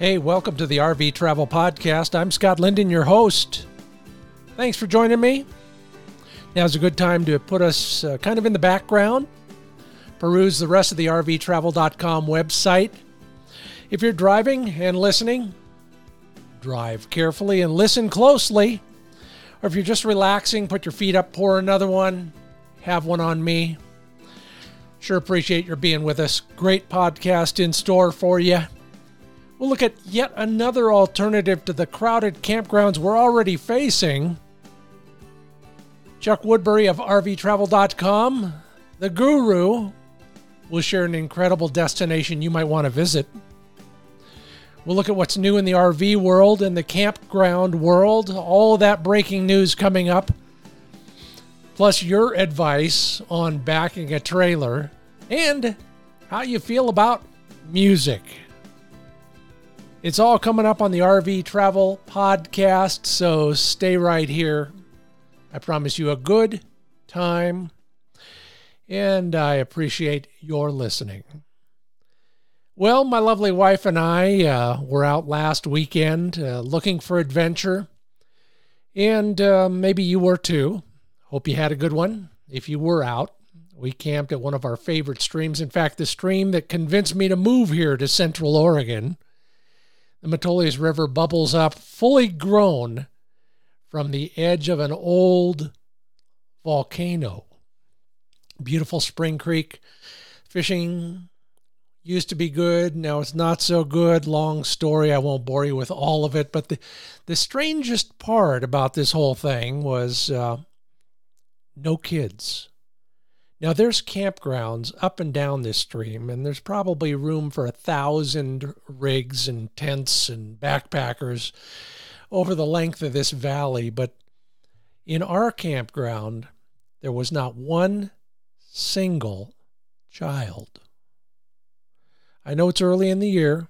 Hey, welcome to the RV Travel Podcast. I'm Scott Linden, your host. Thanks for joining me. Now's a good time to put us uh, kind of in the background, peruse the rest of the RVTravel.com website. If you're driving and listening, drive carefully and listen closely. Or if you're just relaxing, put your feet up, pour another one, have one on me. Sure appreciate your being with us. Great podcast in store for you. We'll look at yet another alternative to the crowded campgrounds we're already facing. Chuck Woodbury of RVTravel.com, the guru, will share an incredible destination you might want to visit. We'll look at what's new in the RV world and the campground world, all that breaking news coming up, plus your advice on backing a trailer and how you feel about music. It's all coming up on the RV Travel Podcast, so stay right here. I promise you a good time, and I appreciate your listening. Well, my lovely wife and I uh, were out last weekend uh, looking for adventure, and uh, maybe you were too. Hope you had a good one. If you were out, we camped at one of our favorite streams. In fact, the stream that convinced me to move here to Central Oregon. The Metolius River bubbles up fully grown from the edge of an old volcano. Beautiful Spring Creek. Fishing used to be good. Now it's not so good. Long story. I won't bore you with all of it. But the, the strangest part about this whole thing was uh, no kids. Now, there's campgrounds up and down this stream, and there's probably room for a thousand rigs and tents and backpackers over the length of this valley. But in our campground, there was not one single child. I know it's early in the year.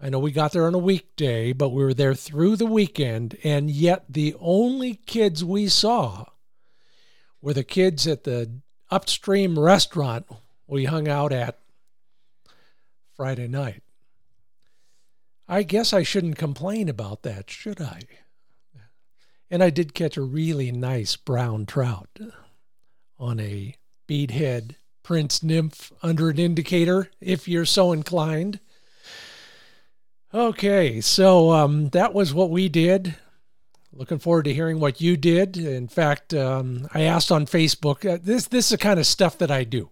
I know we got there on a weekday, but we were there through the weekend, and yet the only kids we saw were the kids at the upstream restaurant we hung out at Friday night. I guess I shouldn't complain about that, should I? And I did catch a really nice brown trout on a beadhead prince nymph under an indicator, if you're so inclined. Okay, so um, that was what we did. Looking forward to hearing what you did. In fact, um, I asked on Facebook. Uh, this this is the kind of stuff that I do.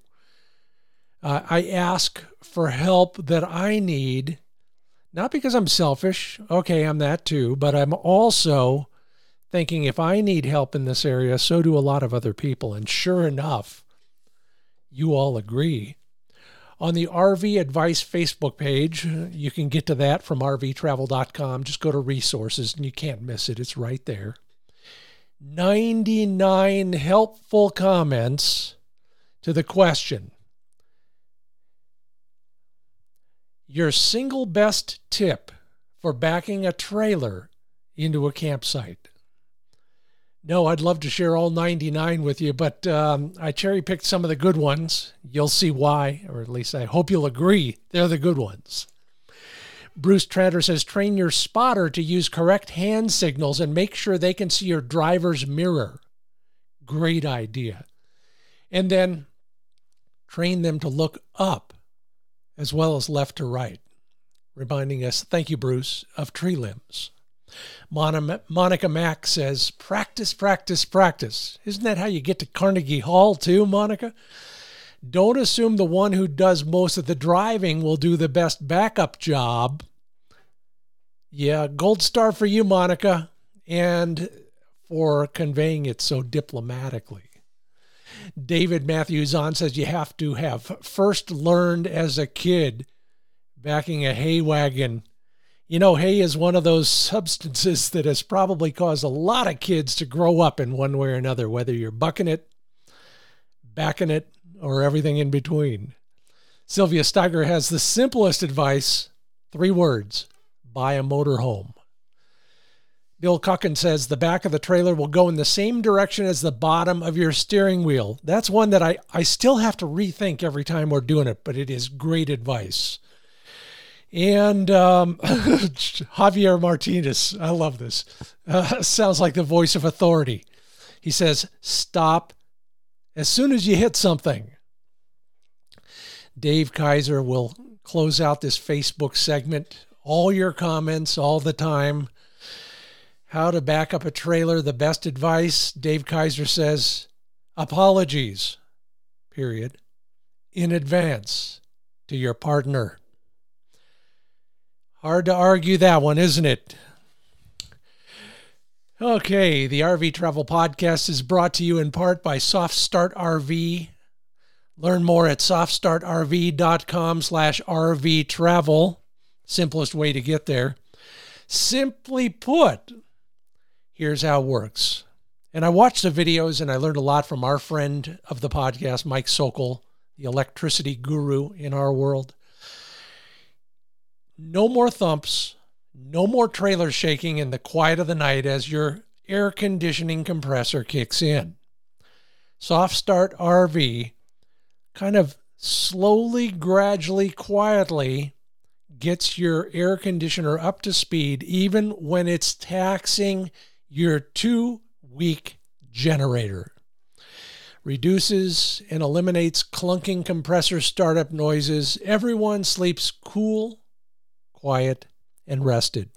Uh, I ask for help that I need, not because I'm selfish. Okay, I'm that too, but I'm also thinking if I need help in this area, so do a lot of other people. And sure enough, you all agree on the RV Advice Facebook page. You can get to that from rvtravel.com. Just go to resources and you can't miss it. It's right there. 99 helpful comments to the question Your single best tip for backing a trailer into a campsite. No, I'd love to share all 99 with you, but um, I cherry picked some of the good ones. You'll see why, or at least I hope you'll agree they're the good ones. Bruce Tranter says train your spotter to use correct hand signals and make sure they can see your driver's mirror. Great idea. And then train them to look up as well as left to right, reminding us, thank you, Bruce, of tree limbs. Monica Mack says, practice, practice, practice. Isn't that how you get to Carnegie Hall, too, Monica? Don't assume the one who does most of the driving will do the best backup job. Yeah, gold star for you, Monica, and for conveying it so diplomatically. David Matthews on says you have to have first learned as a kid backing a hay wagon you know, hay is one of those substances that has probably caused a lot of kids to grow up in one way or another, whether you're bucking it, backing it, or everything in between. Sylvia Steiger has the simplest advice three words buy a motorhome. Bill Cuckin says the back of the trailer will go in the same direction as the bottom of your steering wheel. That's one that I, I still have to rethink every time we're doing it, but it is great advice. And um, Javier Martinez, I love this. Uh, sounds like the voice of authority. He says, Stop as soon as you hit something. Dave Kaiser will close out this Facebook segment. All your comments all the time. How to back up a trailer, the best advice. Dave Kaiser says, apologies, period, in advance to your partner. Hard to argue that one, isn't it? Okay, the RV Travel Podcast is brought to you in part by Soft Start RV. Learn more at softstartrv.com slash RV travel. Simplest way to get there. Simply put, here's how it works. And I watched the videos and I learned a lot from our friend of the podcast, Mike Sokol, the electricity guru in our world. No more thumps, no more trailer shaking in the quiet of the night as your air conditioning compressor kicks in. Soft Start RV kind of slowly, gradually, quietly gets your air conditioner up to speed, even when it's taxing your two weak generator. Reduces and eliminates clunking compressor startup noises. Everyone sleeps cool, quiet, and rested.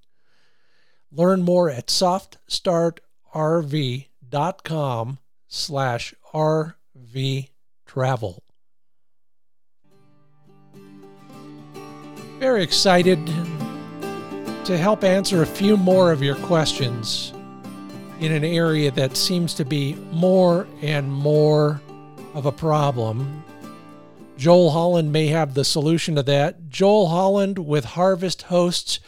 Learn more at softstartrv.com slash RV travel. Very excited to help answer a few more of your questions in an area that seems to be more and more of a problem. Joel Holland may have the solution to that. Joel Holland with Harvest Hosts.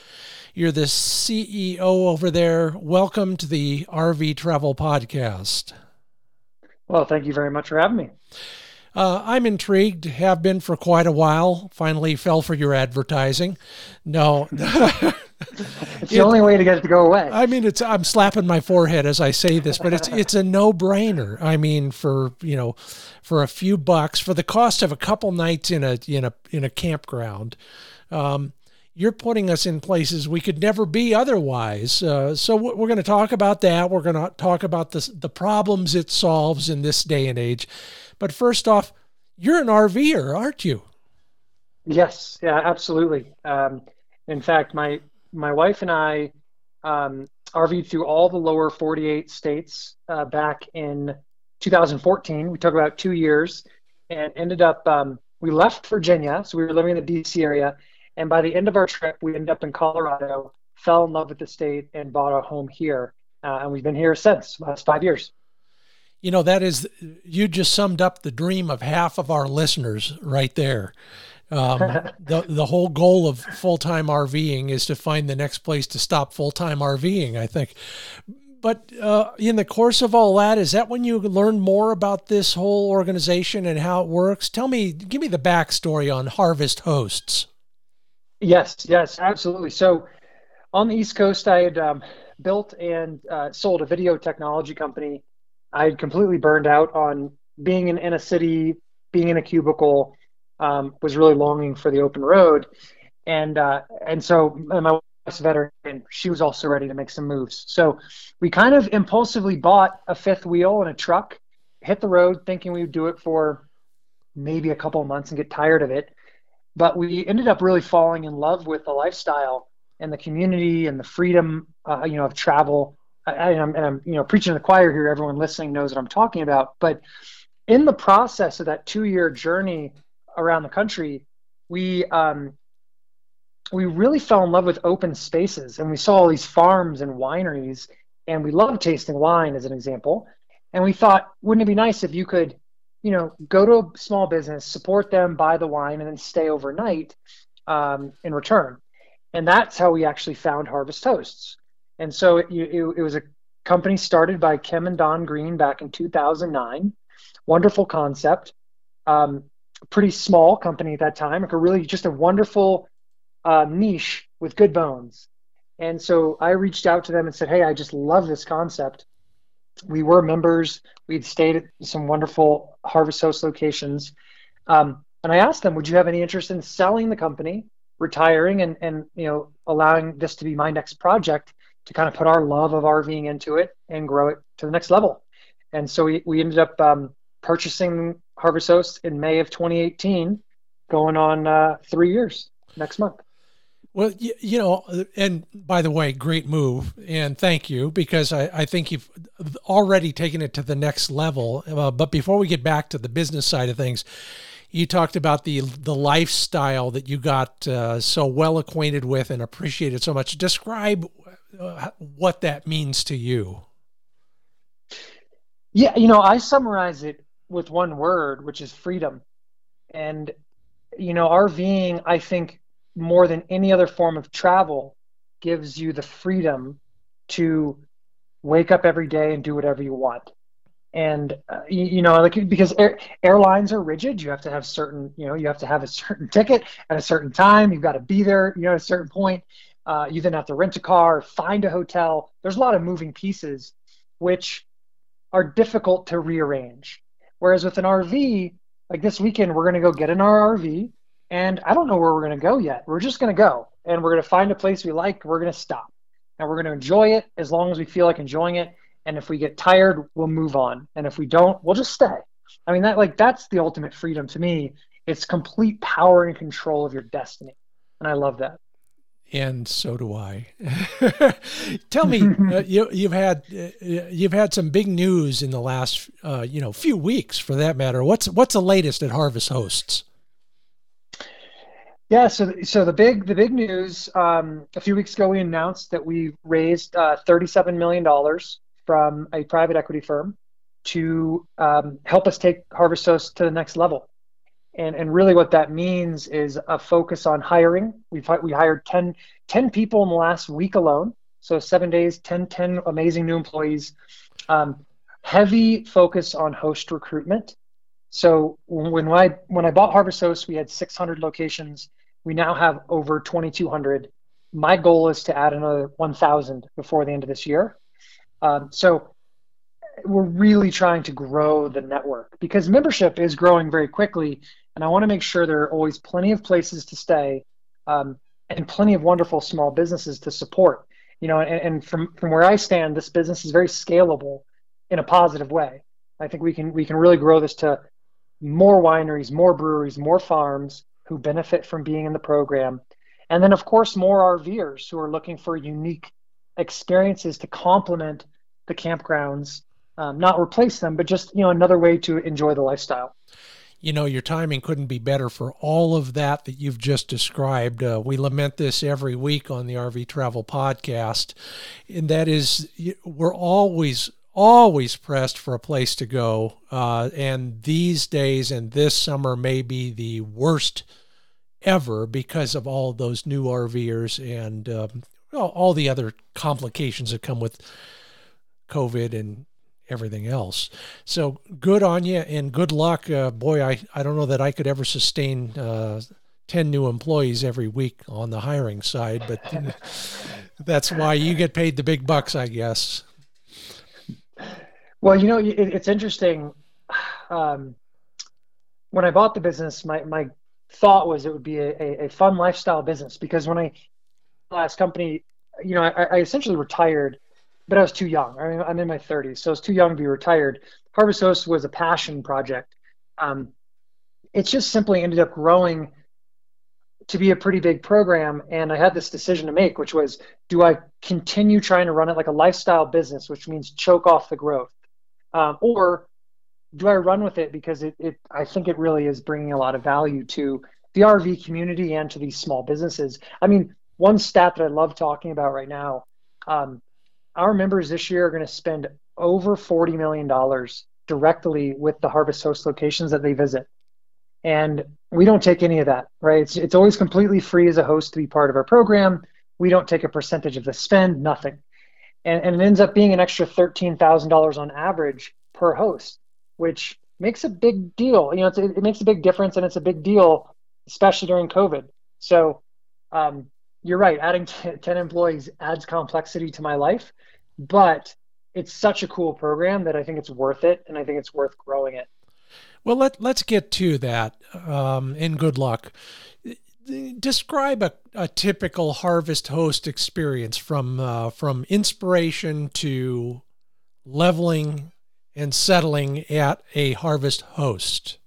You're the CEO over there. Welcome to the RV Travel Podcast. Well, thank you very much for having me. Uh, I'm intrigued, have been for quite a while. Finally fell for your advertising. No. it's the it, only way to get it to go away. I mean, it's I'm slapping my forehead as I say this, but it's it's a no-brainer. I mean, for you know, for a few bucks, for the cost of a couple nights in a in a in a campground, um, you're putting us in places we could never be otherwise. Uh, so we're going to talk about that. We're going to talk about the the problems it solves in this day and age. But first off, you're an RVer, aren't you? Yes, yeah, absolutely. Um, in fact, my my wife and I um, RV'd through all the lower 48 states uh, back in 2014. We took about two years and ended up. Um, we left Virginia, so we were living in the DC area, and by the end of our trip, we ended up in Colorado, fell in love with the state, and bought a home here. Uh, and we've been here since last five years you know that is you just summed up the dream of half of our listeners right there um, the the whole goal of full time RVing is to find the next place to stop full time RVing. I think, but uh, in the course of all that, is that when you learn more about this whole organization and how it works? Tell me, give me the backstory on Harvest Hosts. Yes, yes, absolutely. So, on the East Coast, I had um, built and uh, sold a video technology company I had completely burned out on being in, in a city, being in a cubicle, um, was really longing for the open road. And uh, and so and my wife's a veteran, and she was also ready to make some moves. So we kind of impulsively bought a fifth wheel and a truck, hit the road thinking we would do it for maybe a couple of months and get tired of it. But we ended up really falling in love with the lifestyle and the community and the freedom, uh, you know, of travel I, am and I'm you know preaching to the choir here. Everyone listening knows what I'm talking about. But in the process of that two year journey around the country, we um, we really fell in love with open spaces, and we saw all these farms and wineries, and we loved tasting wine as an example. And we thought, wouldn't it be nice if you could, you know, go to a small business, support them, buy the wine, and then stay overnight um, in return. And that's how we actually found Harvest Hosts. And so it, it, it was a company started by Kim and Don Green back in 2009. Wonderful concept. Um, pretty small company at that time, like a really just a wonderful uh, niche with good bones. And so I reached out to them and said, Hey, I just love this concept. We were members. We'd stayed at some wonderful Harvest Host locations. Um, and I asked them, Would you have any interest in selling the company, retiring and and you know allowing this to be my next project to kind of put our love of RVing into it and grow it to the next level. And so we, we ended up um, purchasing Harvest Host in May of 2018, going on uh, three years next month. Well, you, you, know, and by the way, great move, and thank you because I, I think you've already taken it to the next level. Uh, but before we get back to the business side of things, you talked about the the lifestyle that you got uh, so well acquainted with and appreciated so much. Describe uh, what that means to you. Yeah, you know, I summarize it with one word, which is freedom. And you know, RVing, I think, more than any other form of travel, gives you the freedom to wake up every day and do whatever you want. And uh, you, you, know, like because air, airlines are rigid, you have to have certain, you know, you have to have a certain ticket at a certain time. You've got to be there, you know, at a certain point. Uh, you then have to rent a car, find a hotel. There's a lot of moving pieces, which are difficult to rearrange. Whereas with an RV, like this weekend, we're going to go get in our RV, and I don't know where we're going to go yet. We're just going to go, and we're going to find a place we like. We're going to stop, and we're going to enjoy it as long as we feel like enjoying it. And if we get tired, we'll move on. And if we don't, we'll just stay. I mean, that like that's the ultimate freedom to me. It's complete power and control of your destiny, and I love that and so do I. Tell me, uh, you, have had uh, you've had some big news in the last uh, you know few weeks, for that matter. What's what's the latest at Harvest Hosts? Yeah, so so the big the big news um, a few weeks ago we announced that we raised uh, thirty seven million dollars from a private equity firm to um, help us take Harvest Host to the next level. And, and really what that means is a focus on hiring. We've we hired 10, 10 people in the last week alone. So seven days, 10, 10 amazing new employees. Um, heavy focus on host recruitment. So when I when I bought Harvest Host, we had 600 locations. We now have over 2,200. My goal is to add another 1,000 before the end of this year. Um, so we're really trying to grow the network because membership is growing very quickly and I want to make sure there are always plenty of places to stay um, and plenty of wonderful small businesses to support. You know, and, and from from where I stand, this business is very scalable in a positive way. I think we can we can really grow this to more wineries, more breweries, more farms who benefit from being in the program, and then of course more RVers who are looking for unique experiences to complement the campgrounds, um, not replace them, but just you know another way to enjoy the lifestyle you know, your timing couldn't be better for all of that that you've just described. Uh, we lament this every week on the RV Travel Podcast, and that is we're always always pressed for a place to go. Uh, and these days and this summer may be the worst ever because of all those new RVers and um, all the other complications that come with COVID and everything else. So good on you and good luck. Uh, boy, I, I don't know that I could ever sustain uh, 10 new employees every week on the hiring side, but that's why you get paid the big bucks, I guess. Well, you know, it, it's interesting. Um, when I bought the business, my, my thought was it would be a, a, fun lifestyle business because when I last company, you know, I, I essentially retired – but I was too young. I mean, I'm in my 30s, so I was too young to be retired. Harvest Host was a passion project. Um, it just simply ended up growing to be a pretty big program, and I had this decision to make, which was, do I continue trying to run it like a lifestyle business, which means choke off the growth, um, or do I run with it because it, it I think it really is bringing a lot of value to the RV community and to these small businesses. I mean, one stat that I love talking about right now. Um, our members this year are going to spend over $40 million directly with the Harvest Host locations that they visit. And we don't take any of that, right? It's, it's always completely free as a host to be part of our program. We don't take a percentage of the spend, nothing. And, and it ends up being an extra $13,000 on average per host, which makes a big deal. You know, it makes a big difference and it's a big deal, especially during COVID. So um, you're right. Adding t- 10 employees adds complexity to my life, but it's such a cool program that I think it's worth it, and I think it's worth growing it. Well, let let's get to that. Um, and good luck. describe a, a typical harvest host experience from uh, from inspiration to leveling and settling at a harvest host.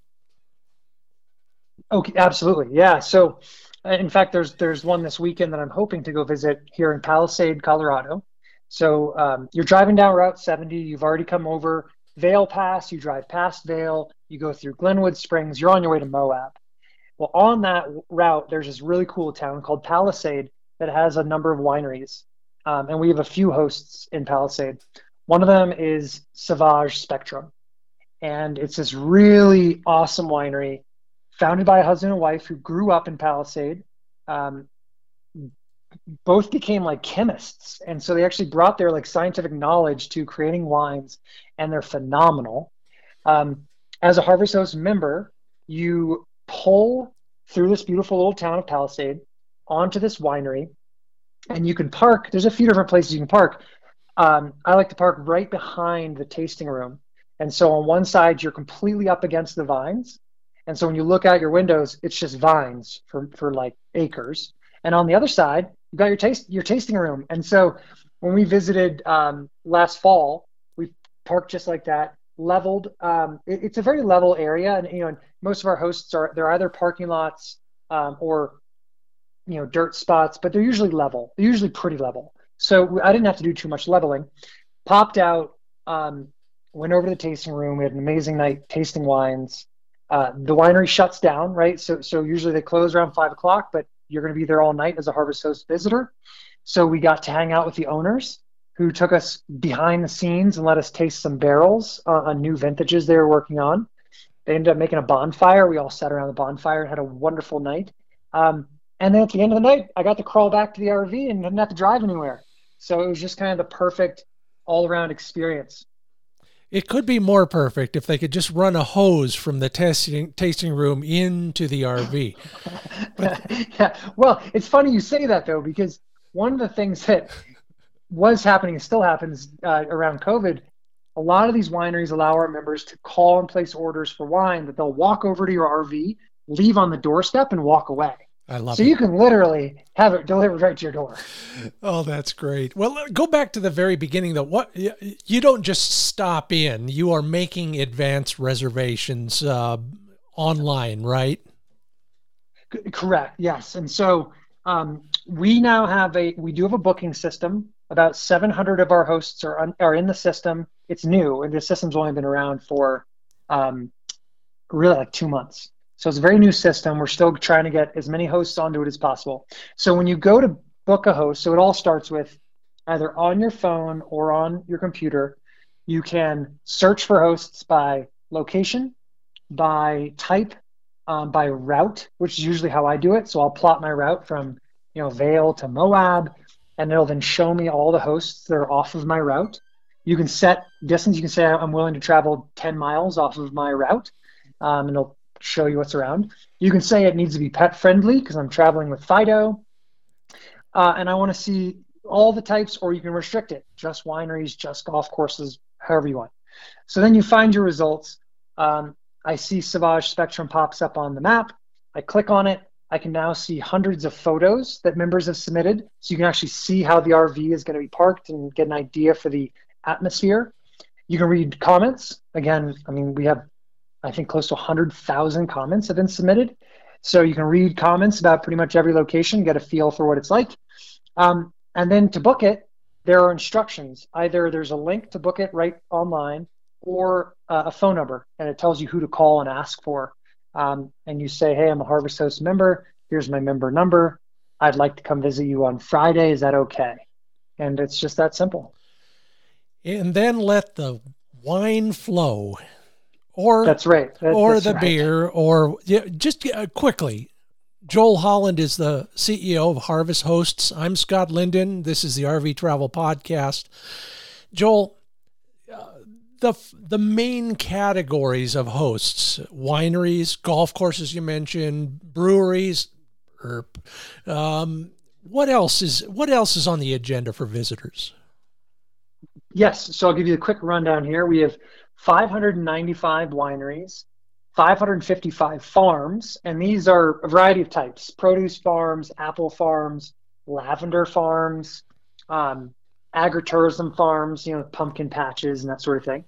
Okay, absolutely, yeah. So, in fact, there's there's one this weekend that I'm hoping to go visit here in Palisade, Colorado. So um, you're driving down Route 70. You've already come over Vail Pass. You drive past Vail. You go through Glenwood Springs. You're on your way to Moab. Well, on that route, there's this really cool town called Palisade that has a number of wineries. Um, and we have a few hosts in Palisade. One of them is Sauvage Spectrum. And it's this really awesome winery founded by a husband and wife who grew up in Palisade. Um, both became like chemists. And so they actually brought their like scientific knowledge to creating wines, and they're phenomenal. Um, as a Harvest Host member, you pull through this beautiful little town of Palisade onto this winery, and you can park. There's a few different places you can park. Um, I like to park right behind the tasting room. And so on one side, you're completely up against the vines. And so when you look out your windows, it's just vines for, for like acres. And on the other side, you've got your taste your tasting room. And so when we visited um, last fall, we parked just like that, leveled. Um, it, it's a very level area, and you know, most of our hosts are they're either parking lots um, or you know dirt spots, but they're usually level. They're usually pretty level. So I didn't have to do too much leveling. Popped out, um, went over to the tasting room. We had an amazing night tasting wines. Uh, the winery shuts down, right? So so usually they close around five o'clock, but you're going to be there all night as a Harvest Host visitor. So we got to hang out with the owners who took us behind the scenes and let us taste some barrels uh, on new vintages they were working on. They ended up making a bonfire. We all sat around the bonfire and had a wonderful night. Um, and then at the end of the night, I got to crawl back to the RV and didn't have to drive anywhere. So it was just kind of the perfect all around experience. It could be more perfect if they could just run a hose from the tasting tasting room into the RV. yeah. Well, it's funny you say that though, because one of the things that was happening and still happens uh, around COVID, a lot of these wineries allow our members to call and place orders for wine that they'll walk over to your RV, leave on the doorstep, and walk away. I love so it. So you can literally have it delivered right to your door. Oh, that's great. Well, go back to the very beginning though. What you don't just stop in; you are making advance reservations uh, online, right? Correct. Yes, and so um, we now have a we do have a booking system. About 700 of our hosts are un, are in the system. It's new, and the system's only been around for um, really like two months. So it's a very new system. We're still trying to get as many hosts onto it as possible. So when you go to book a host, so it all starts with either on your phone or on your computer, you can search for hosts by location, by type, um, by route, which is usually how I do it. So I'll plot my route from you know Vail to Moab, and it'll then show me all the hosts that are off of my route. You can set distance. You can say I'm willing to travel 10 miles off of my route, um, and it'll show you what's around. You can say it needs to be pet friendly because I'm traveling with Fido. Uh, and I want to see all the types, or you can restrict it just wineries, just golf courses, however you want. So then you find your results. Um, I see Sauvage Spectrum pops up on the map. I click on it. I can now see hundreds of photos that members have submitted. So you can actually see how the RV is going to be parked and get an idea for the atmosphere. You can read comments. Again, I mean, we have I think close to 100,000 comments have been submitted. So you can read comments about pretty much every location, get a feel for what it's like. Um, and then to book it, there are instructions. Either there's a link to book it right online or uh, a phone number, and it tells you who to call and ask for. Um, and you say, hey, I'm a Harvest Host member. Here's my member number. I'd like to come visit you on Friday. Is that okay? And it's just that simple. And then let the wine flow or that's right, that, or that's the right. beer, or yeah, just uh, quickly. Joel Holland is the CEO of Harvest Hosts. I'm Scott Linden. This is the RV Travel Podcast. Joel, uh, the the main categories of hosts: wineries, golf courses. You mentioned breweries. Herp. Um, what else is what else is on the agenda for visitors? Yes, so I'll give you a quick rundown here. We have 595 wineries, 555 farms, and these are a variety of types produce farms, apple farms, lavender farms, um, agritourism farms, you know, pumpkin patches and that sort of thing.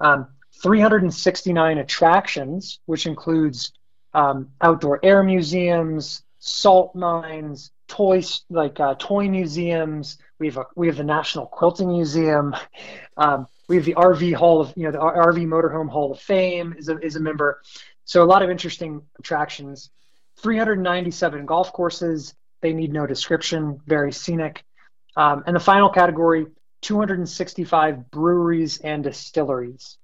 Um, 369 attractions, which includes um, outdoor air museums, salt mines, toys like uh, toy museums. We have a, we have the National Quilting Museum. Um, we have the RV Hall of you know the RV Motorhome Hall of Fame is a is a member. So a lot of interesting attractions. 397 golf courses. They need no description. Very scenic. Um, and the final category: 265 breweries and distilleries,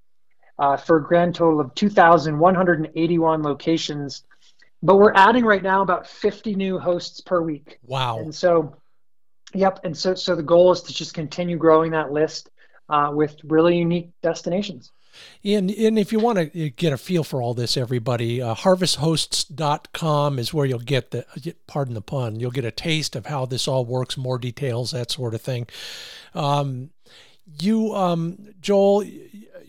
uh, for a grand total of 2,181 locations but we're adding right now about 50 new hosts per week. Wow. And so, yep. And so, so the goal is to just continue growing that list uh, with really unique destinations. And, and if you want to get a feel for all this, everybody, uh, harvesthosts.com is where you'll get the, pardon the pun, you'll get a taste of how this all works, more details, that sort of thing. Um, you, um, Joel,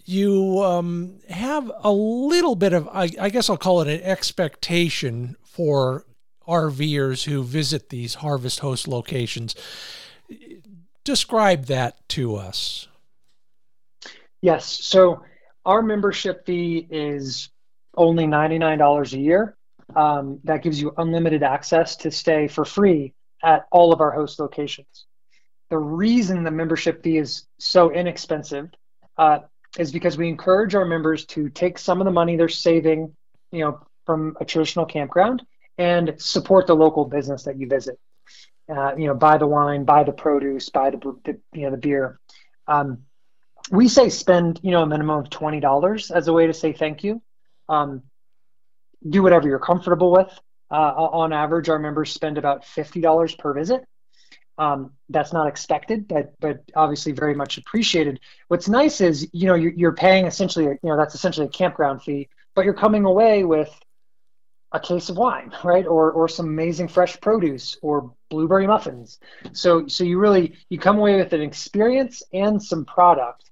you um, have a little bit of, I, I, guess I'll call it an expectation for RVers who visit these Harvest Host locations. Describe that to us. Yes. So our membership fee is only $99 a year. Um, that gives you unlimited access to stay for free at all of our host locations. The reason the membership fee is so inexpensive uh, is because we encourage our members to take some of the money they're saving, you know, from a traditional campground and support the local business that you visit. Uh, you know, buy the wine, buy the produce, buy the, the you know the beer. Um, we say spend you know a minimum of twenty dollars as a way to say thank you. Um, do whatever you're comfortable with. Uh, on average, our members spend about fifty dollars per visit. Um, that's not expected, but but obviously very much appreciated. What's nice is you know you're, you're paying essentially you know that's essentially a campground fee, but you're coming away with a case of wine, right, or or some amazing fresh produce or blueberry muffins. So so you really you come away with an experience and some product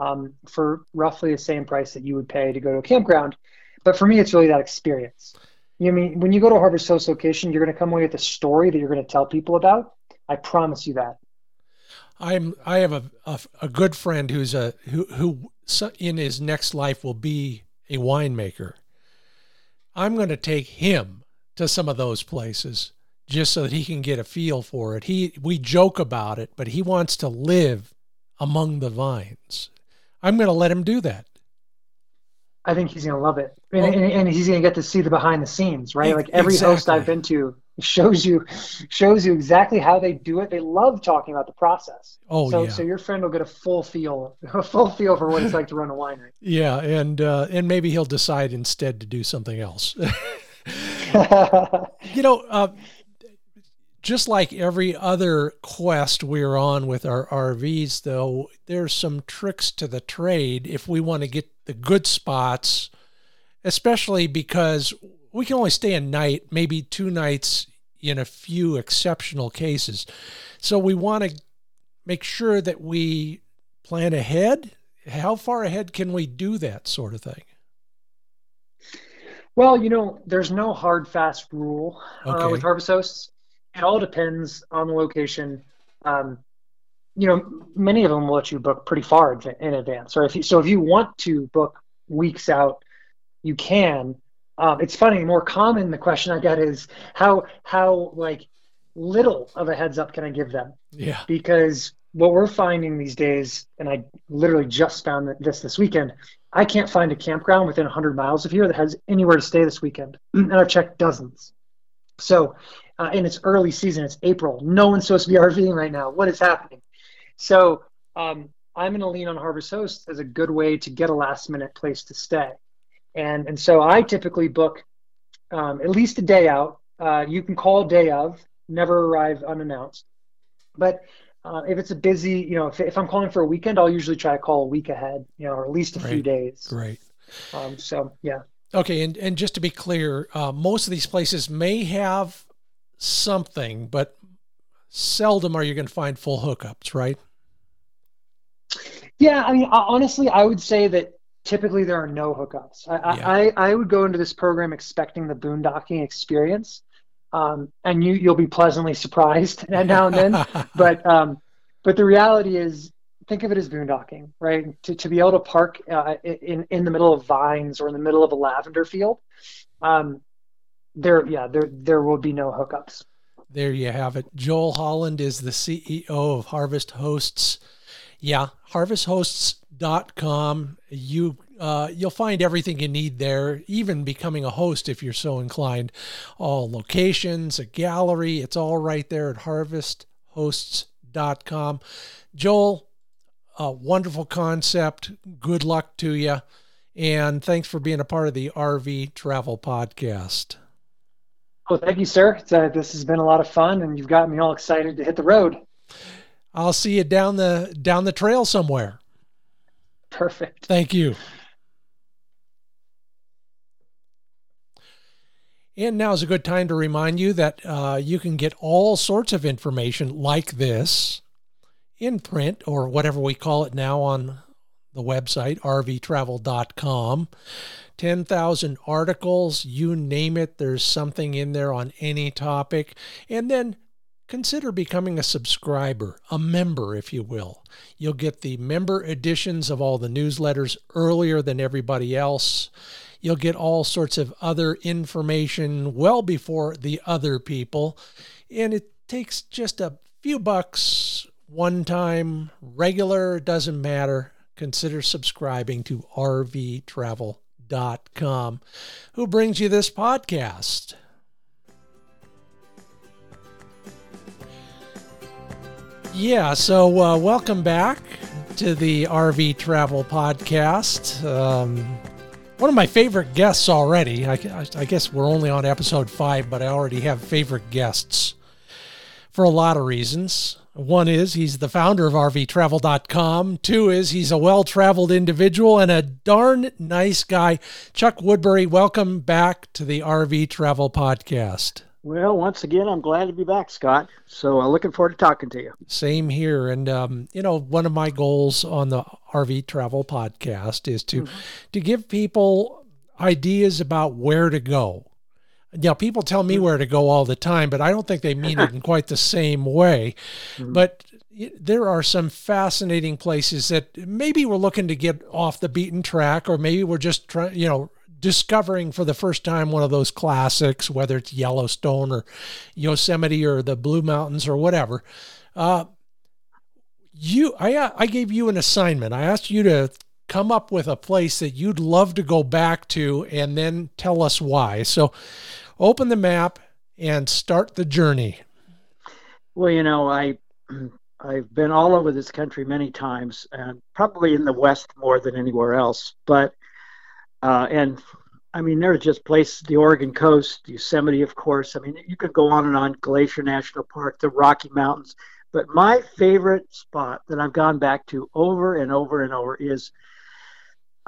um, for roughly the same price that you would pay to go to a campground. But for me, it's really that experience. You know, I mean when you go to a Harvest Host location, you're going to come away with a story that you're going to tell people about I promise you that. I'm I have a, a, a good friend who's a who who in his next life will be a winemaker. I'm going to take him to some of those places just so that he can get a feel for it. He we joke about it, but he wants to live among the vines. I'm going to let him do that. I think he's going to love it, and, and, and he's going to get to see the behind the scenes, right? Like every exactly. host I've been to, shows you shows you exactly how they do it. They love talking about the process. Oh so, yeah. So your friend will get a full feel, a full feel for what it's like to run a winery. Yeah, and uh, and maybe he'll decide instead to do something else. you know, uh, just like every other quest we're on with our RVs, though, there's some tricks to the trade if we want to get the good spots, especially because we can only stay a night, maybe two nights in a few exceptional cases. So we want to make sure that we plan ahead. How far ahead can we do that sort of thing? Well, you know, there's no hard, fast rule uh, okay. uh, with harvest hosts. It all depends on the location. Um, you know, many of them will let you book pretty far in advance. Or if you, so, if you want to book weeks out, you can. Um, it's funny. More common, the question I get is how how like little of a heads up can I give them? Yeah. Because what we're finding these days, and I literally just found this this weekend, I can't find a campground within 100 miles of here that has anywhere to stay this weekend, and I've checked dozens. So, uh, in its early season, it's April. No one's supposed to be RVing right now. What is happening? So, um, I'm going to lean on Harvest Host as a good way to get a last minute place to stay. And, and so I typically book um, at least a day out. Uh, you can call day of, never arrive unannounced. But uh, if it's a busy, you know, if, if I'm calling for a weekend, I'll usually try to call a week ahead, you know, or at least a Great. few days. Right. Um, so, yeah. Okay. And, and just to be clear, uh, most of these places may have something, but seldom are you going to find full hookups, right? Yeah. I mean, honestly, I would say that typically there are no hookups. I, yeah. I, I would go into this program expecting the boondocking experience, um, and you you'll be pleasantly surprised now and then. but um, but the reality is, think of it as boondocking, right? To, to be able to park uh, in in the middle of vines or in the middle of a lavender field, um, there yeah there there will be no hookups. There you have it. Joel Holland is the CEO of Harvest Hosts. Yeah, harvesthosts.com. You uh, you'll find everything you need there, even becoming a host if you're so inclined. All locations, a gallery, it's all right there at harvesthosts.com. Joel, a wonderful concept. Good luck to you. And thanks for being a part of the RV Travel Podcast. Well, thank you, sir. Uh, this has been a lot of fun, and you've got me all excited to hit the road. I'll see you down the down the trail somewhere. Perfect. Thank you. And now is a good time to remind you that uh, you can get all sorts of information like this in print or whatever we call it now on the website, rvtravel.com. 10,000 articles, you name it, there's something in there on any topic. And then consider becoming a subscriber, a member, if you will. You'll get the member editions of all the newsletters earlier than everybody else. You'll get all sorts of other information well before the other people. And it takes just a few bucks one time, regular, doesn't matter. Consider subscribing to rvtravel.com. Who brings you this podcast? Yeah, so uh, welcome back to the RV Travel Podcast. Um, one of my favorite guests already. I, I, guess we're only on episode five, but I already have favorite guests for a lot of reasons. One is he's the founder of RVTravel.com. Two is he's a well traveled individual and a darn nice guy. Chuck Woodbury, welcome back to the RV Travel Podcast. Well, once again, I'm glad to be back, Scott. So uh, looking forward to talking to you. Same here. And, um, you know, one of my goals on the RV Travel Podcast is to, mm-hmm. to give people ideas about where to go. Now, people tell me where to go all the time, but I don't think they mean it in quite the same way. Mm-hmm. But there are some fascinating places that maybe we're looking to get off the beaten track, or maybe we're just trying, you know, discovering for the first time one of those classics, whether it's Yellowstone or Yosemite or the Blue Mountains or whatever. Uh, you, I, I gave you an assignment. I asked you to come up with a place that you'd love to go back to and then tell us why. So open the map and start the journey. Well, you know, I I've been all over this country many times and probably in the west more than anywhere else, but uh, and I mean, there's just places, the Oregon coast, Yosemite, of course. I mean, you could go on and on, Glacier National Park, the Rocky Mountains. But my favorite spot that I've gone back to over and over and over is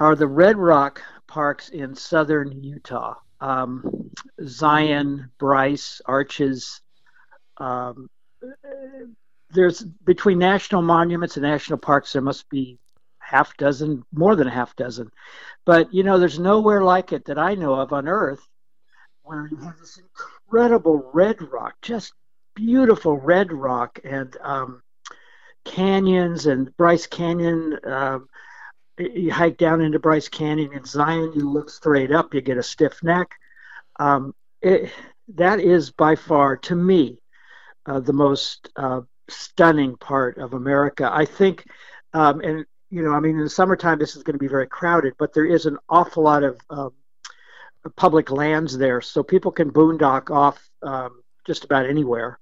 are the Red Rock parks in southern Utah. Um, Zion, Bryce, Arches. Um, there's between national monuments and national parks, there must be half dozen, more than a half dozen. But you know, there's nowhere like it that I know of on Earth where you have this incredible red rock, just beautiful red rock, and um, canyons and Bryce Canyon. Um, you hike down into Bryce Canyon in Zion, you look straight up, you get a stiff neck. Um, it, that is by far, to me, uh, the most uh, stunning part of America. I think, um, and you know, I mean, in the summertime, this is going to be very crowded, but there is an awful lot of um, public lands there, so people can boondock off um, just about anywhere.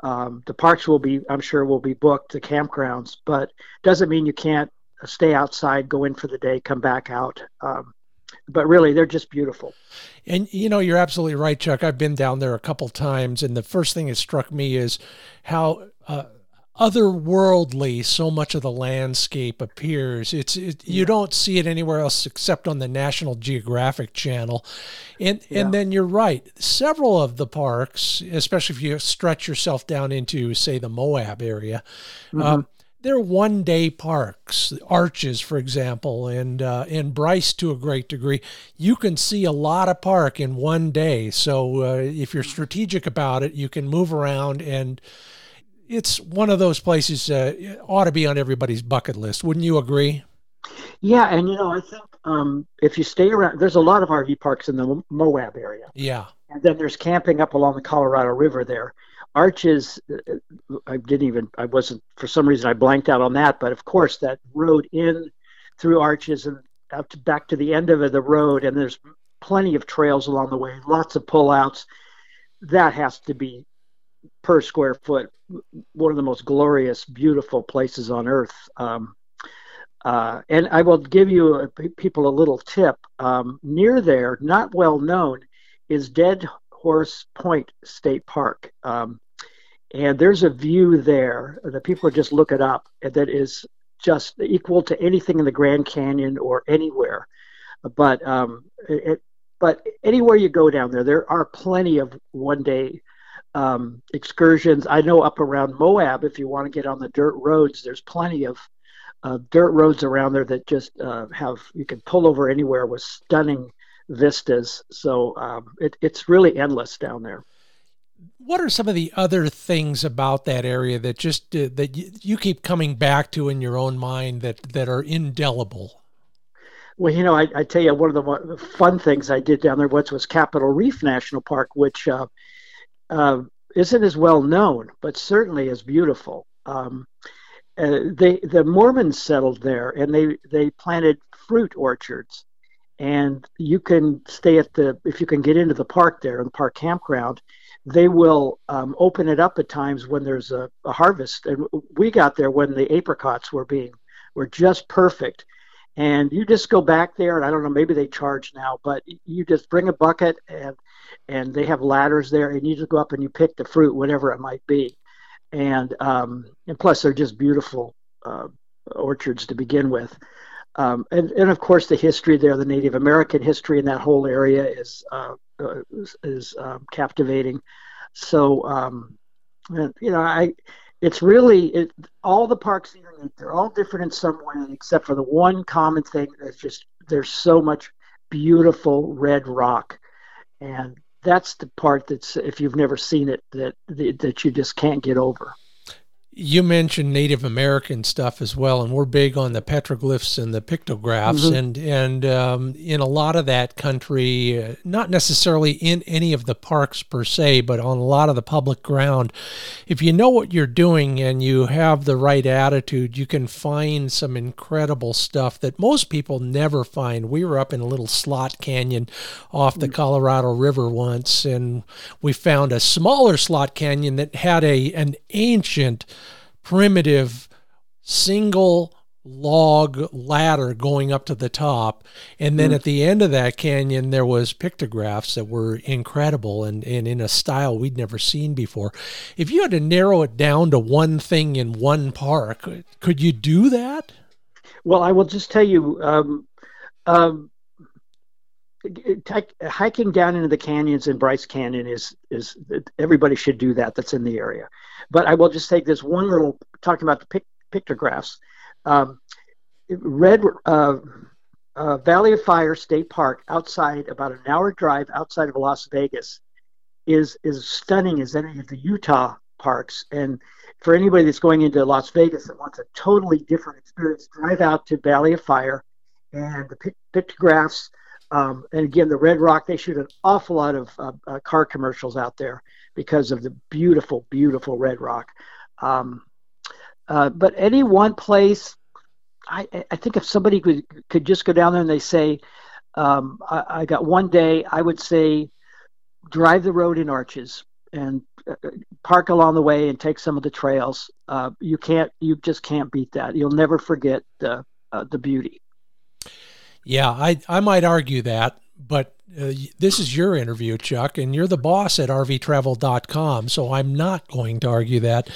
Um, the parks will be, I'm sure, will be booked, the campgrounds, but doesn't mean you can't stay outside, go in for the day, come back out. Um, but really, they're just beautiful. And you know, you're absolutely right, Chuck. I've been down there a couple times, and the first thing that struck me is how uh, otherworldly so much of the landscape appears it's it, you don't see it anywhere else except on the national geographic channel and yeah. and then you're right several of the parks especially if you stretch yourself down into say the moab area mm-hmm. um, they're one day parks, Arches, for example, and uh, and Bryce to a great degree. You can see a lot of park in one day. So uh, if you're strategic about it, you can move around, and it's one of those places uh, ought to be on everybody's bucket list. Wouldn't you agree? Yeah, and you know, I think um, if you stay around, there's a lot of RV parks in the Moab area. Yeah, and then there's camping up along the Colorado River there. Arches, uh, I didn't even, I wasn't, for some reason, I blanked out on that. But of course, that road in through Arches and out to, back to the end of the road, and there's plenty of trails along the way, lots of pullouts. That has to be per square foot one of the most glorious, beautiful places on earth. Um, uh, and I will give you people a little tip. Um, near there, not well known, is Dead Horse Point State Park. Um, and there's a view there that people just look it up that is just equal to anything in the Grand Canyon or anywhere. But um, it, but anywhere you go down there, there are plenty of one day um, excursions. I know up around Moab, if you want to get on the dirt roads, there's plenty of uh, dirt roads around there that just uh, have you can pull over anywhere with stunning vistas. So um, it, it's really endless down there what are some of the other things about that area that just uh, that you, you keep coming back to in your own mind that that are indelible? Well, you know, I, I tell you, one of the fun things I did down there once was Capitol Reef National Park, which uh, uh, isn't as well known, but certainly is beautiful. Um, uh, they the Mormons settled there, and they they planted fruit orchards, and you can stay at the if you can get into the park there, in the park campground they will um, open it up at times when there's a, a, harvest. And we got there when the apricots were being were just perfect. And you just go back there, and I don't know, maybe they charge now, but you just bring a bucket and and they have ladders there, and you just go up and you pick the fruit, whatever it might be. And um, and plus they're just beautiful uh, orchards to begin with. Um, and, and of course the history there, the Native American history in that whole area is uh, is, is um, captivating. So um, you know, I it's really it, all the parks are unique. They're all different in some way, except for the one common thing that's just there's so much beautiful red rock, and that's the part that's if you've never seen it that that you just can't get over you mentioned Native American stuff as well, and we're big on the petroglyphs and the pictographs, mm-hmm. and and um, in a lot of that country, uh, not necessarily in any of the parks per se, but on a lot of the public ground. If you know what you're doing and you have the right attitude, you can find some incredible stuff that most people never find. We were up in a little slot canyon off the mm. Colorado River once, and we found a smaller slot canyon that had a an ancient primitive single log ladder going up to the top. And then mm. at the end of that canyon there was pictographs that were incredible and, and in a style we'd never seen before. If you had to narrow it down to one thing in one park could you do that? Well i will just tell you um, um, hiking down into the canyons in bryce canyon is is everybody should do that that's in the area but I will just take this one little talking about the pic- pictographs. Um, Red uh, uh, Valley of Fire State Park, outside about an hour drive outside of Las Vegas, is is stunning as any of the Utah parks. And for anybody that's going into Las Vegas that wants a totally different experience, drive out to Valley of Fire and the pictographs. Um, and again, the Red Rock, they shoot an awful lot of uh, uh, car commercials out there because of the beautiful, beautiful red rock. Um, uh, but any one place, I, I think if somebody could, could just go down there and they say, um, I, I, got one day, I would say drive the road in arches and uh, park along the way and take some of the trails. Uh, you can't, you just can't beat that. You'll never forget the, uh, the beauty. Yeah, I, I might argue that, but uh, this is your interview, Chuck, and you're the boss at rvtravel.com. So I'm not going to argue that.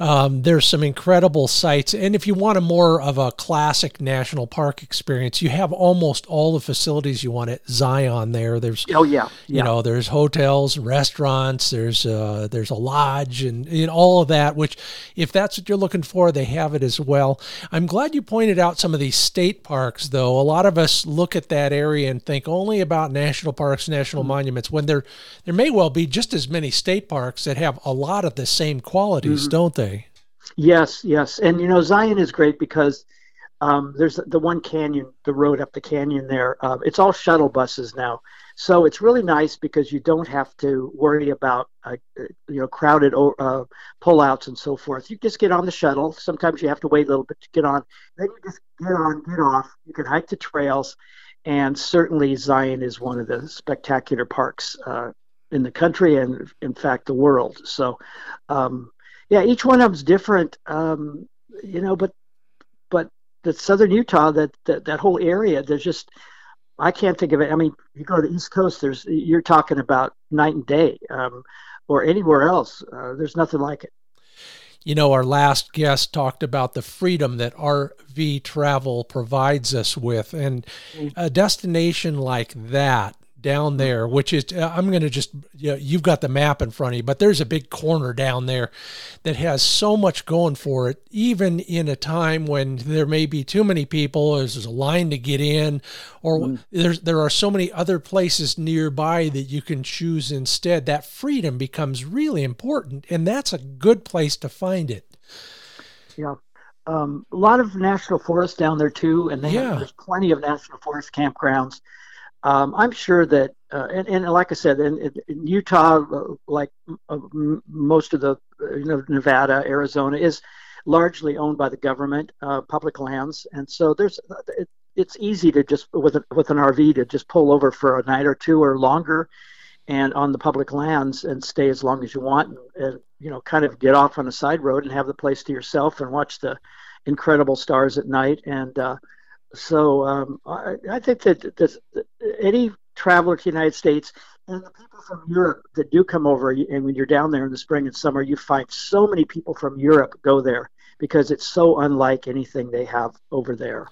Um, there's some incredible sites. And if you want a more of a classic national park experience, you have almost all the facilities you want at Zion there. There's, oh, yeah. yeah. You know, there's hotels, restaurants, there's, uh, there's a lodge and, and all of that, which if that's what you're looking for, they have it as well. I'm glad you pointed out some of these state parks, though. A lot of us look at that area and think only about national parks, national mm-hmm. monuments, when there, there may well be just as many state parks that have a lot of the same qualities, mm-hmm. don't they? Yes, yes, and you know Zion is great because um, there's the one canyon, the road up the canyon there. Uh, it's all shuttle buses now, so it's really nice because you don't have to worry about uh, you know crowded uh, pullouts and so forth. You just get on the shuttle. Sometimes you have to wait a little bit to get on. Then you just get on, get off. You can hike the trails, and certainly Zion is one of the spectacular parks uh, in the country and in fact the world. So um, yeah, each one of them's different, um, you know. But but the southern Utah, that, that that whole area, there's just I can't think of it. I mean, you go to the East Coast, there's you're talking about night and day, um, or anywhere else. Uh, there's nothing like it. You know, our last guest talked about the freedom that RV travel provides us with, and mm. a destination like that down there, which is, uh, I'm going to just, you know, you've got the map in front of you, but there's a big corner down there that has so much going for it, even in a time when there may be too many people, there's a line to get in, or mm. there's, there are so many other places nearby that you can choose instead. That freedom becomes really important, and that's a good place to find it. Yeah. Um, a lot of national forests down there too, and they yeah. have, there's plenty of national forest campgrounds um, I'm sure that, uh, and, and, like I said, in, in Utah, uh, like uh, most of the, you know, Nevada, Arizona, is largely owned by the government, uh, public lands, and so there's it, it's easy to just with a, with an RV to just pull over for a night or two or longer, and on the public lands and stay as long as you want, and, and you know, kind of get off on a side road and have the place to yourself and watch the incredible stars at night. And uh, so um, I, I, think that, that, that, any traveler to the United States and the people from Europe that do come over, and when you're down there in the spring and summer, you find so many people from Europe go there because it's so unlike anything they have over there.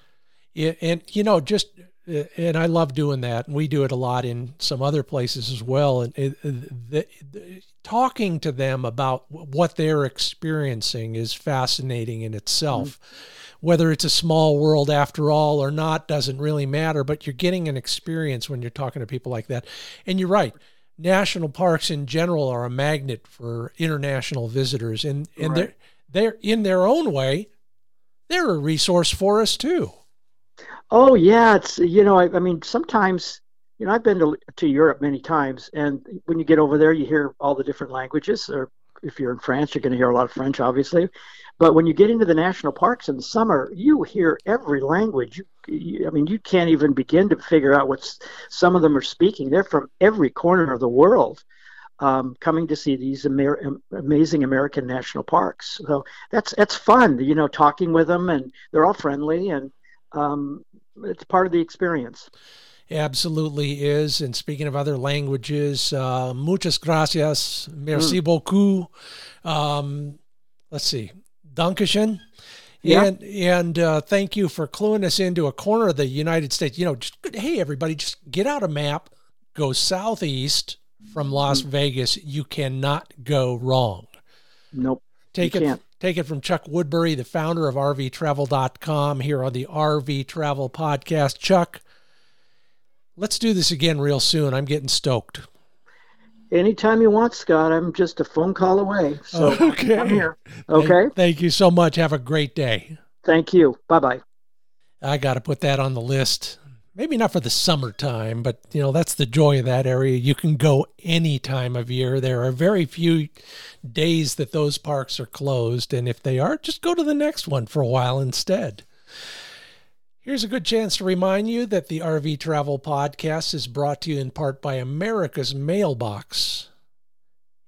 Yeah, and you know, just and I love doing that, and we do it a lot in some other places as well. And it, the, the, talking to them about what they're experiencing is fascinating in itself. Mm-hmm whether it's a small world after all or not doesn't really matter, but you're getting an experience when you're talking to people like that. And you're right. National parks in general are a magnet for international visitors and, and right. they're they're in their own way, they're a resource for us too. Oh yeah, it's you know, I, I mean sometimes you know, I've been to, to Europe many times, and when you get over there, you hear all the different languages. Or if you're in France, you're going to hear a lot of French, obviously. But when you get into the national parks in the summer, you hear every language. You, you, I mean, you can't even begin to figure out what some of them are speaking. They're from every corner of the world. Um, coming to see these Amer- amazing American national parks. So that's that's fun, you know, talking with them, and they're all friendly, and um, it's part of the experience. Absolutely is. And speaking of other languages, uh, muchas gracias, merci mm. beaucoup. Um, let's see, Dankeschön. Yeah. And and uh, thank you for cluing us into a corner of the United States. You know, just hey everybody, just get out a map, go southeast from Las mm-hmm. Vegas. You cannot go wrong. Nope. Take it. Can't. Take it from Chuck Woodbury, the founder of RVTravel.com, here on the RV Travel Podcast. Chuck, let's do this again real soon. I'm getting stoked. Anytime you want, Scott. I'm just a phone call away. So okay. I'm here. Okay. Thank, thank you so much. Have a great day. Thank you. Bye bye. I got to put that on the list. Maybe not for the summertime, but you know that's the joy of that area. You can go any time of year. There are very few days that those parks are closed, and if they are, just go to the next one for a while instead. Here's a good chance to remind you that the RV Travel Podcast is brought to you in part by America's Mailbox.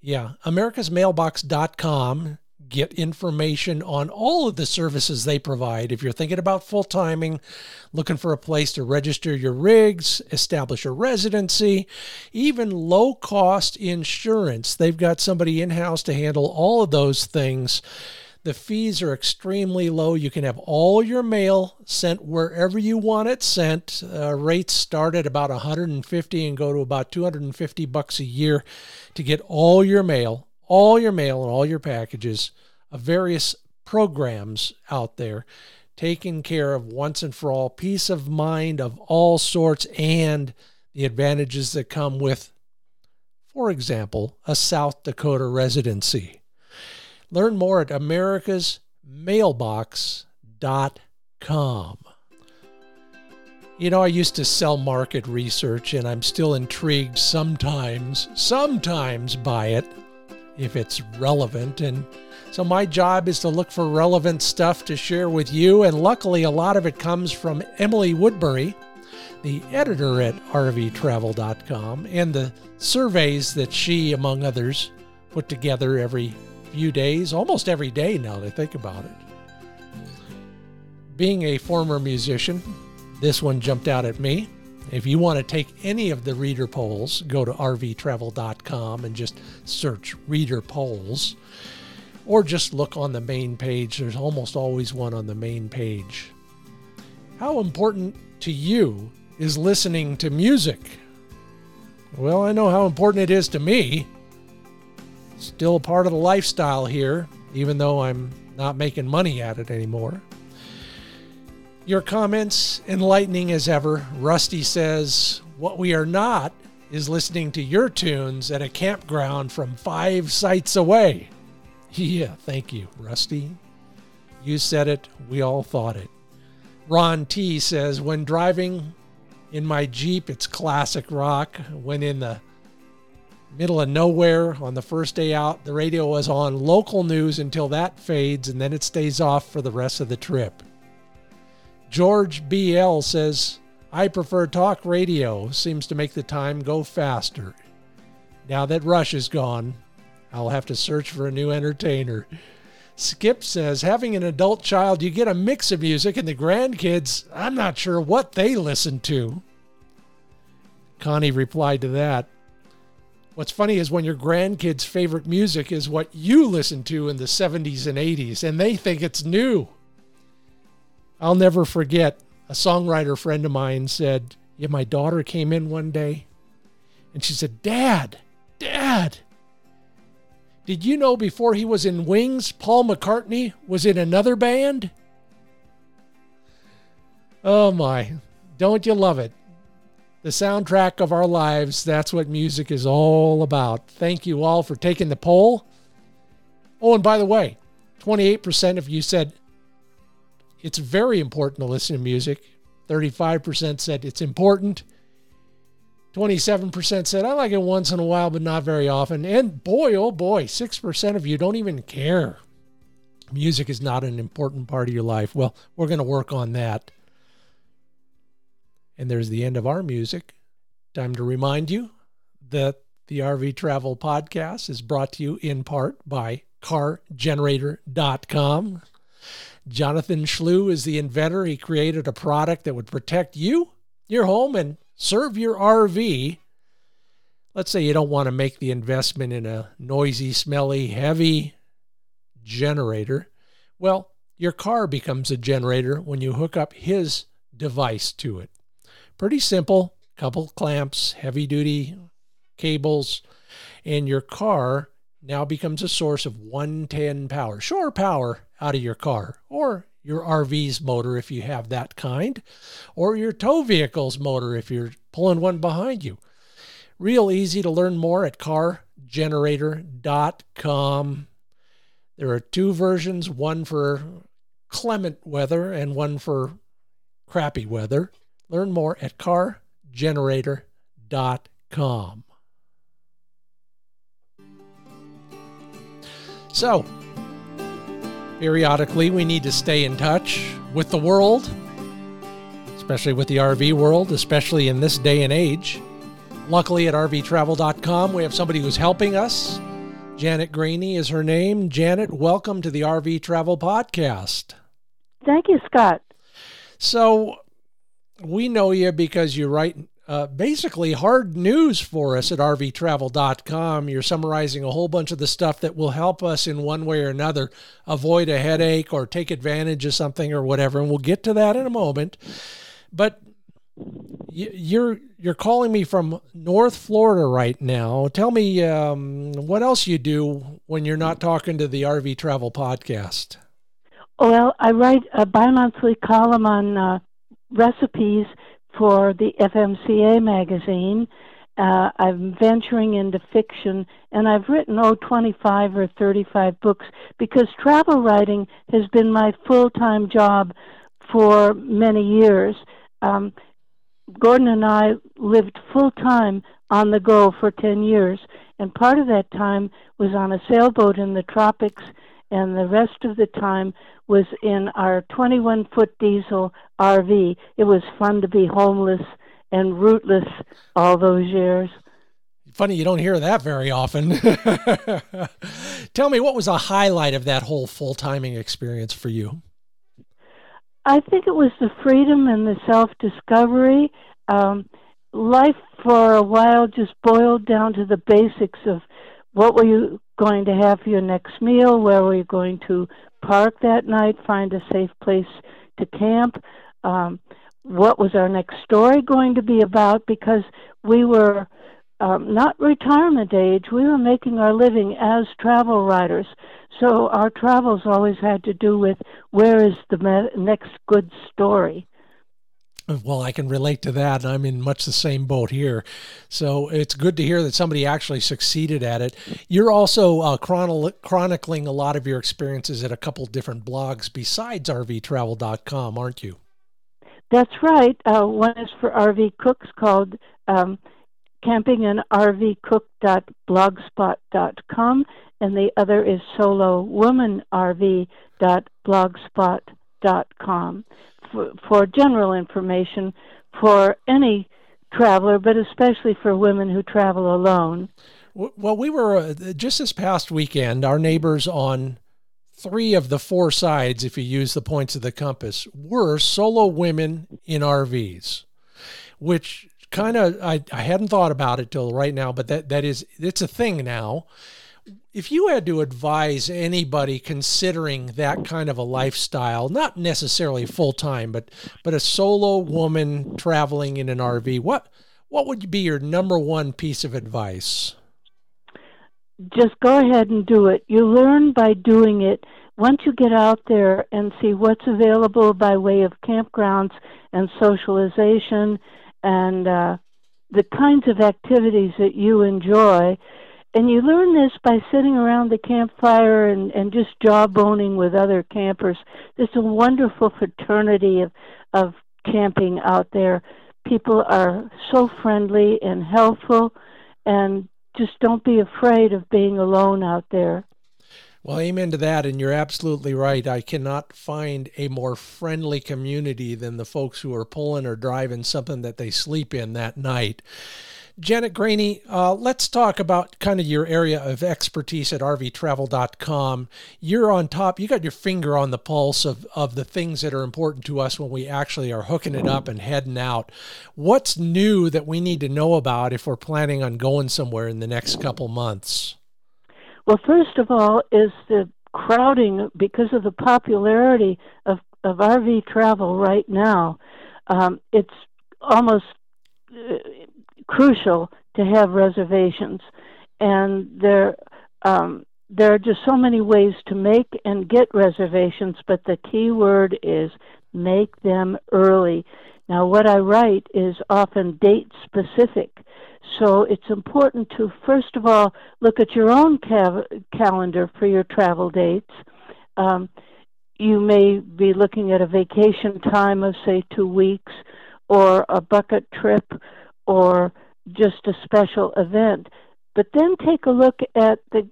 Yeah, americasmailbox.com get information on all of the services they provide. If you're thinking about full timing, looking for a place to register your rigs, establish a residency, even low cost insurance, they've got somebody in house to handle all of those things. The fees are extremely low. You can have all your mail sent wherever you want it sent. Uh, rates start at about 150 and go to about 250 bucks a year to get all your mail all your mail and all your packages of various programs out there taken care of once and for all, peace of mind of all sorts, and the advantages that come with, for example, a South Dakota residency. Learn more at americasmailbox.com. You know, I used to sell market research, and I'm still intrigued sometimes, sometimes by it if it's relevant. And so my job is to look for relevant stuff to share with you. And luckily, a lot of it comes from Emily Woodbury, the editor at rvtravel.com, and the surveys that she, among others, put together every few days, almost every day now I think about it. Being a former musician, this one jumped out at me. If you want to take any of the reader polls, go to rvtravel.com and just search reader polls, or just look on the main page. There's almost always one on the main page. How important to you is listening to music? Well, I know how important it is to me. Still part of the lifestyle here, even though I'm not making money at it anymore. Your comments enlightening as ever. Rusty says, What we are not is listening to your tunes at a campground from five sites away. Yeah, thank you, Rusty. You said it, we all thought it. Ron T says, When driving in my Jeep, it's classic rock. When in the middle of nowhere on the first day out, the radio was on local news until that fades and then it stays off for the rest of the trip. George BL says, I prefer talk radio. Seems to make the time go faster. Now that Rush is gone, I'll have to search for a new entertainer. Skip says, having an adult child, you get a mix of music, and the grandkids, I'm not sure what they listen to. Connie replied to that. What's funny is when your grandkids' favorite music is what you listened to in the 70s and 80s, and they think it's new. I'll never forget a songwriter friend of mine said, Yeah, my daughter came in one day and she said, Dad, Dad, did you know before he was in Wings, Paul McCartney was in another band? Oh my, don't you love it? The soundtrack of our lives, that's what music is all about. Thank you all for taking the poll. Oh, and by the way, 28% of you said it's very important to listen to music. 35% said it's important. 27% said I like it once in a while, but not very often. And boy, oh boy, 6% of you don't even care. Music is not an important part of your life. Well, we're going to work on that. And there's the end of our music. Time to remind you that the RV Travel Podcast is brought to you in part by CarGenerator.com. Jonathan Schlew is the inventor. He created a product that would protect you, your home, and serve your RV. Let's say you don't want to make the investment in a noisy, smelly, heavy generator. Well, your car becomes a generator when you hook up his device to it. Pretty simple, couple clamps, heavy duty cables, and your car now becomes a source of 110 power, shore power out of your car or your RV's motor if you have that kind, or your tow vehicle's motor if you're pulling one behind you. Real easy to learn more at cargenerator.com. There are two versions, one for clement weather and one for crappy weather. Learn more at cargenerator.com. So, periodically, we need to stay in touch with the world, especially with the RV world, especially in this day and age. Luckily, at rvtravel.com, we have somebody who's helping us. Janet Groene is her name. Janet, welcome to the RV Travel Podcast. Thank you, Scott. So, we know you because you write uh, basically hard news for us at rvtravel.com. You're summarizing a whole bunch of the stuff that will help us in one way or another avoid a headache or take advantage of something or whatever. And we'll get to that in a moment. But you're you're calling me from North Florida right now. Tell me um, what else you do when you're not talking to the RV Travel Podcast. Well, I write a bi-monthly column on uh, recipes for the FMCA magazine. Uh, I'm venturing into fiction, and I've written oh 25 or 35 books because travel writing has been my full-time job for many years. Um, Gordon and I lived full time on the go for 10 years, and part of that time was on a sailboat in the tropics, and the rest of the time was in our 21 foot diesel RV. It was fun to be homeless and rootless all those years. Funny, you don't hear that very often. Tell me, what was a highlight of that whole full timing experience for you? I think it was the freedom and the self discovery. Um, life for a while just boiled down to the basics of what were you going to have for your next meal, where were you going to park that night, find a safe place to camp, um, what was our next story going to be about, because we were um, not retirement age, we were making our living as travel writers. So our travels always had to do with where is the me- next good story. Well, I can relate to that. I'm in much the same boat here. So it's good to hear that somebody actually succeeded at it. You're also uh, chronicling a lot of your experiences at a couple different blogs besides RVTravel.com, aren't you? That's right. Uh, one is for RV Cooks called um, Camping and the other is solowomanrv.blogspot.com for, general information for any traveler, but especially for women who travel alone. Well, we were uh, just this past weekend, our neighbors on three of the four sides, if you use the points of the compass, were solo women in RVs, which kind of I, I hadn't thought about it till right now, but that that is it's a thing now if you had to advise anybody considering that kind of a lifestyle, not necessarily full time, but but a solo woman traveling in an RV, what what would be your number one piece of advice? Just go ahead and do it. You learn by doing it. Once you get out there and see what's available by way of campgrounds and socialization and uh, the kinds of activities that you enjoy, and you learn this by sitting around the campfire and, and just jawboning with other campers. There's a wonderful fraternity of, of camping out there. People are so friendly and helpful, and just don't be afraid of being alone out there. Well, amen to that. And you're absolutely right. I cannot find a more friendly community than the folks who are pulling or driving something that they sleep in that night. Janet Groene, uh, let's talk about kind of your area of expertise at rvtravel.com. You're on top, you got your finger on the pulse of, of the things that are important to us when we actually are hooking it up and heading out. What's new that we need to know about if we're planning on going somewhere in the next couple months? Well, first of all, is the crowding because of the popularity of, of RV travel right now. Um, it's almost uh, crucial to have reservations, and there um, there are just so many ways to make and get reservations. But the key word is make them early. Now, what I write is often date specific. So it's important to, first of all, look at your own calendar for your travel dates. Um, you may be looking at a vacation time of, say, two weeks, or a bucket trip, or just a special event. But then take a look at the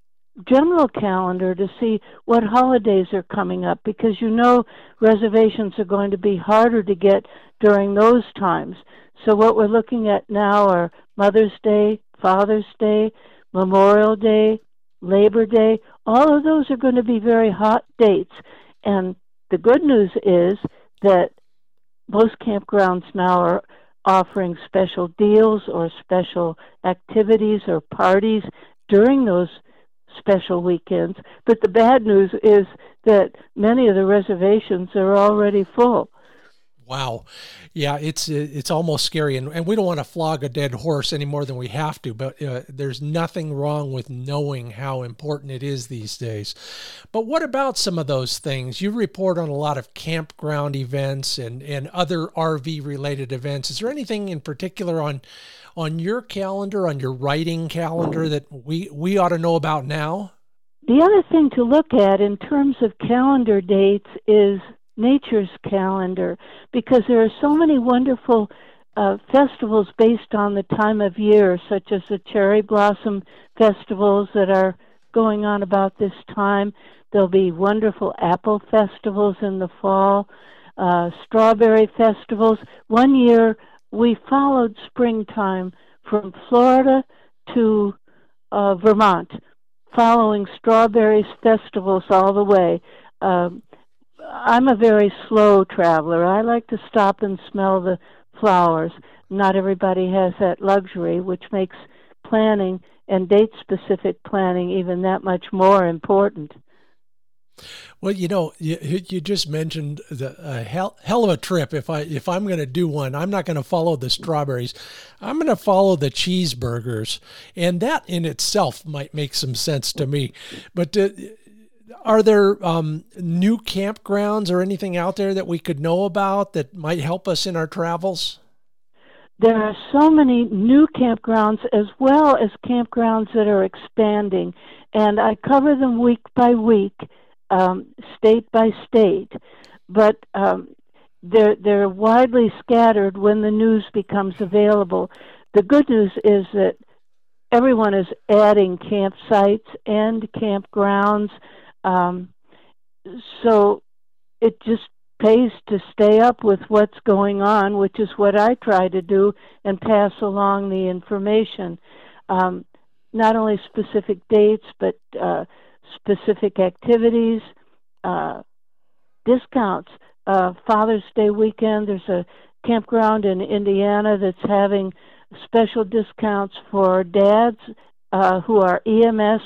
general calendar to see what holidays are coming up because you know reservations are going to be harder to get during those times. So, what we're looking at now are Mother's Day, Father's Day, Memorial Day, Labor Day. All of those are going to be very hot dates. And the good news is that most campgrounds now are offering special deals or special activities or parties during those special weekends. But the bad news is that many of the reservations are already full. Wow, yeah, it's it's almost scary, and, and we don't want to flog a dead horse any more than we have to. But uh, there's nothing wrong with knowing how important it is these days. But what about some of those things? You report on a lot of campground events and and other RV related events. Is there anything in particular on on your calendar, on your writing calendar, that we we ought to know about now? The other thing to look at in terms of calendar dates is nature's calendar because there are so many wonderful uh, festivals based on the time of year, such as the cherry blossom festivals that are going on about this time. There'll be wonderful apple festivals in the fall, uh, strawberry festivals. One year we followed springtime from Florida to uh, Vermont, following strawberries festivals all the way. Um, I'm a very slow traveler. I like to stop and smell the flowers. Not everybody has that luxury, which makes planning and date specific planning even that much more important. Well, you know, you, you just mentioned the a hell, hell of a trip. If I if I'm going to do one, I'm not going to follow the strawberries. I'm going to follow the cheeseburgers, and that in itself might make some sense to me. But uh, are there um, new campgrounds or anything out there that we could know about that might help us in our travels? There are so many new campgrounds as well as campgrounds that are expanding, and I cover them week by week, um, state by state. But um, they're they're widely scattered when the news becomes available. The good news is that everyone is adding campsites and campgrounds um, so it just pays to stay up with what's going on, which is what I try to do and pass along the information. Um, not only specific dates, but uh, specific activities, uh, discounts. Uh, Father's Day weekend, there's a campground in Indiana that's having special discounts for dads uh, who are EMS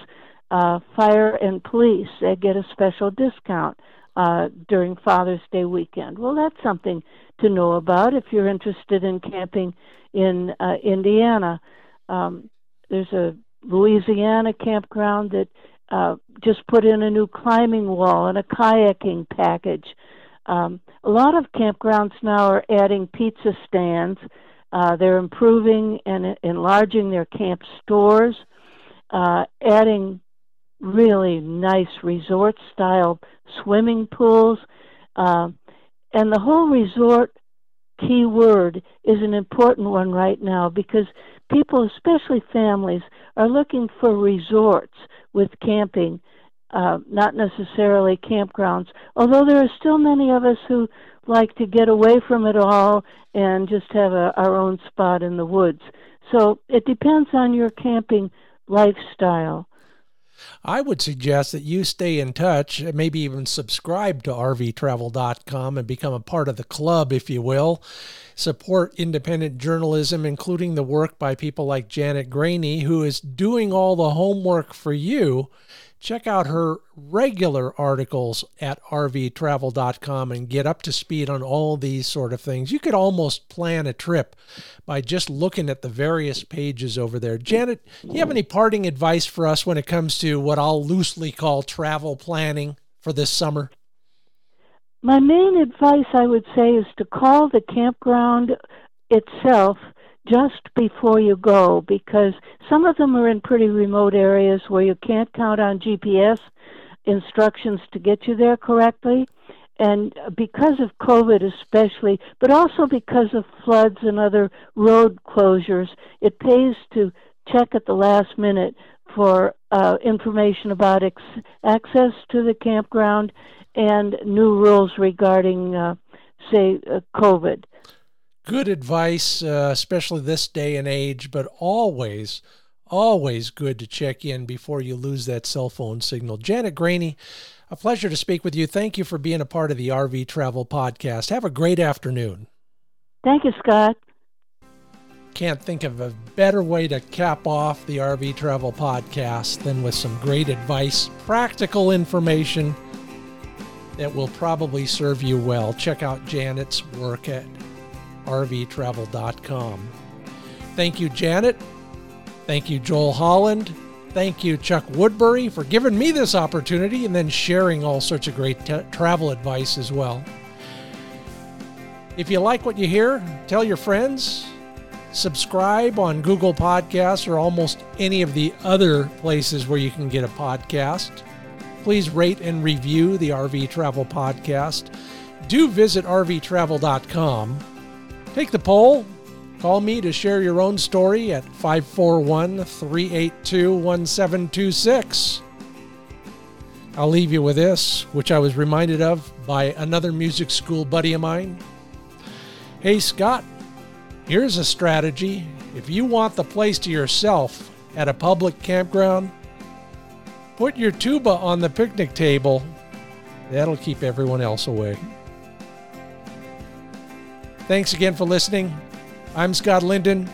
uh, fire and police they get a special discount uh, during Father's Day weekend. Well, that's something to know about if you're interested in camping in uh, Indiana. Um, there's a Louisiana campground that uh, just put in a new climbing wall and a kayaking package. Um, a lot of campgrounds now are adding pizza stands. Uh, they're improving and enlarging their camp stores, uh, adding really nice resort style swimming pools. Uh, and the whole resort key word is an important one right now because people, especially families, are looking for resorts with camping, uh, not necessarily campgrounds. Although there are still many of us who like to get away from it all and just have a, our own spot in the woods. So it depends on your camping lifestyle. I would suggest that you stay in touch, maybe even subscribe to rvtravel.com and become a part of the club, if you will. Support independent journalism, including the work by people like Janet Groene, who is doing all the homework for you check out her regular articles at rvtravel.com and get up to speed on all these sort of things. You could almost plan a trip by just looking at the various pages over there. Janet, do you have any parting advice for us when it comes to what I'll loosely call travel planning for this summer? My main advice, I would say, is to call the campground itself just before you go because some of them are in pretty remote areas where you can't count on GPS instructions to get you there correctly. And because of COVID, especially, but also because of floods and other road closures, it pays to check at the last minute for uh, information about ex- access to the campground and new rules regarding, uh, say, uh, COVID good advice, uh, especially this day and age, but always, Always good to check in before you lose that cell phone signal. Janet Groene, a pleasure to speak with you. Thank you for being a part of the RV Travel Podcast. Have a great afternoon. Thank you, Scott. Can't think of a better way to cap off the RV Travel Podcast than with some great advice, practical information that will probably serve you well. Check out Janet's work at rvtravel.com. Thank you, Janet. Thank you, Joel Holland. Thank you, Chuck Woodbury, for giving me this opportunity and then sharing all sorts of great t- travel advice as well. If you like what you hear, tell your friends. Subscribe on Google Podcasts or almost any of the other places where you can get a podcast. Please rate and review the RV Travel Podcast. Do visit rvtravel.com. Take the poll Call me to share your own story at 541 382 1726. I'll leave you with this, which I was reminded of by another music school buddy of mine. Hey, Scott, here's a strategy. If you want the place to yourself at a public campground, put your tuba on the picnic table. That'll keep everyone else away. Thanks again for listening. I'm Scott Linden.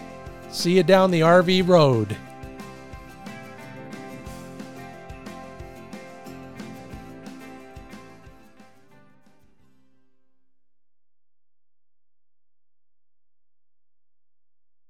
See you down the RV road.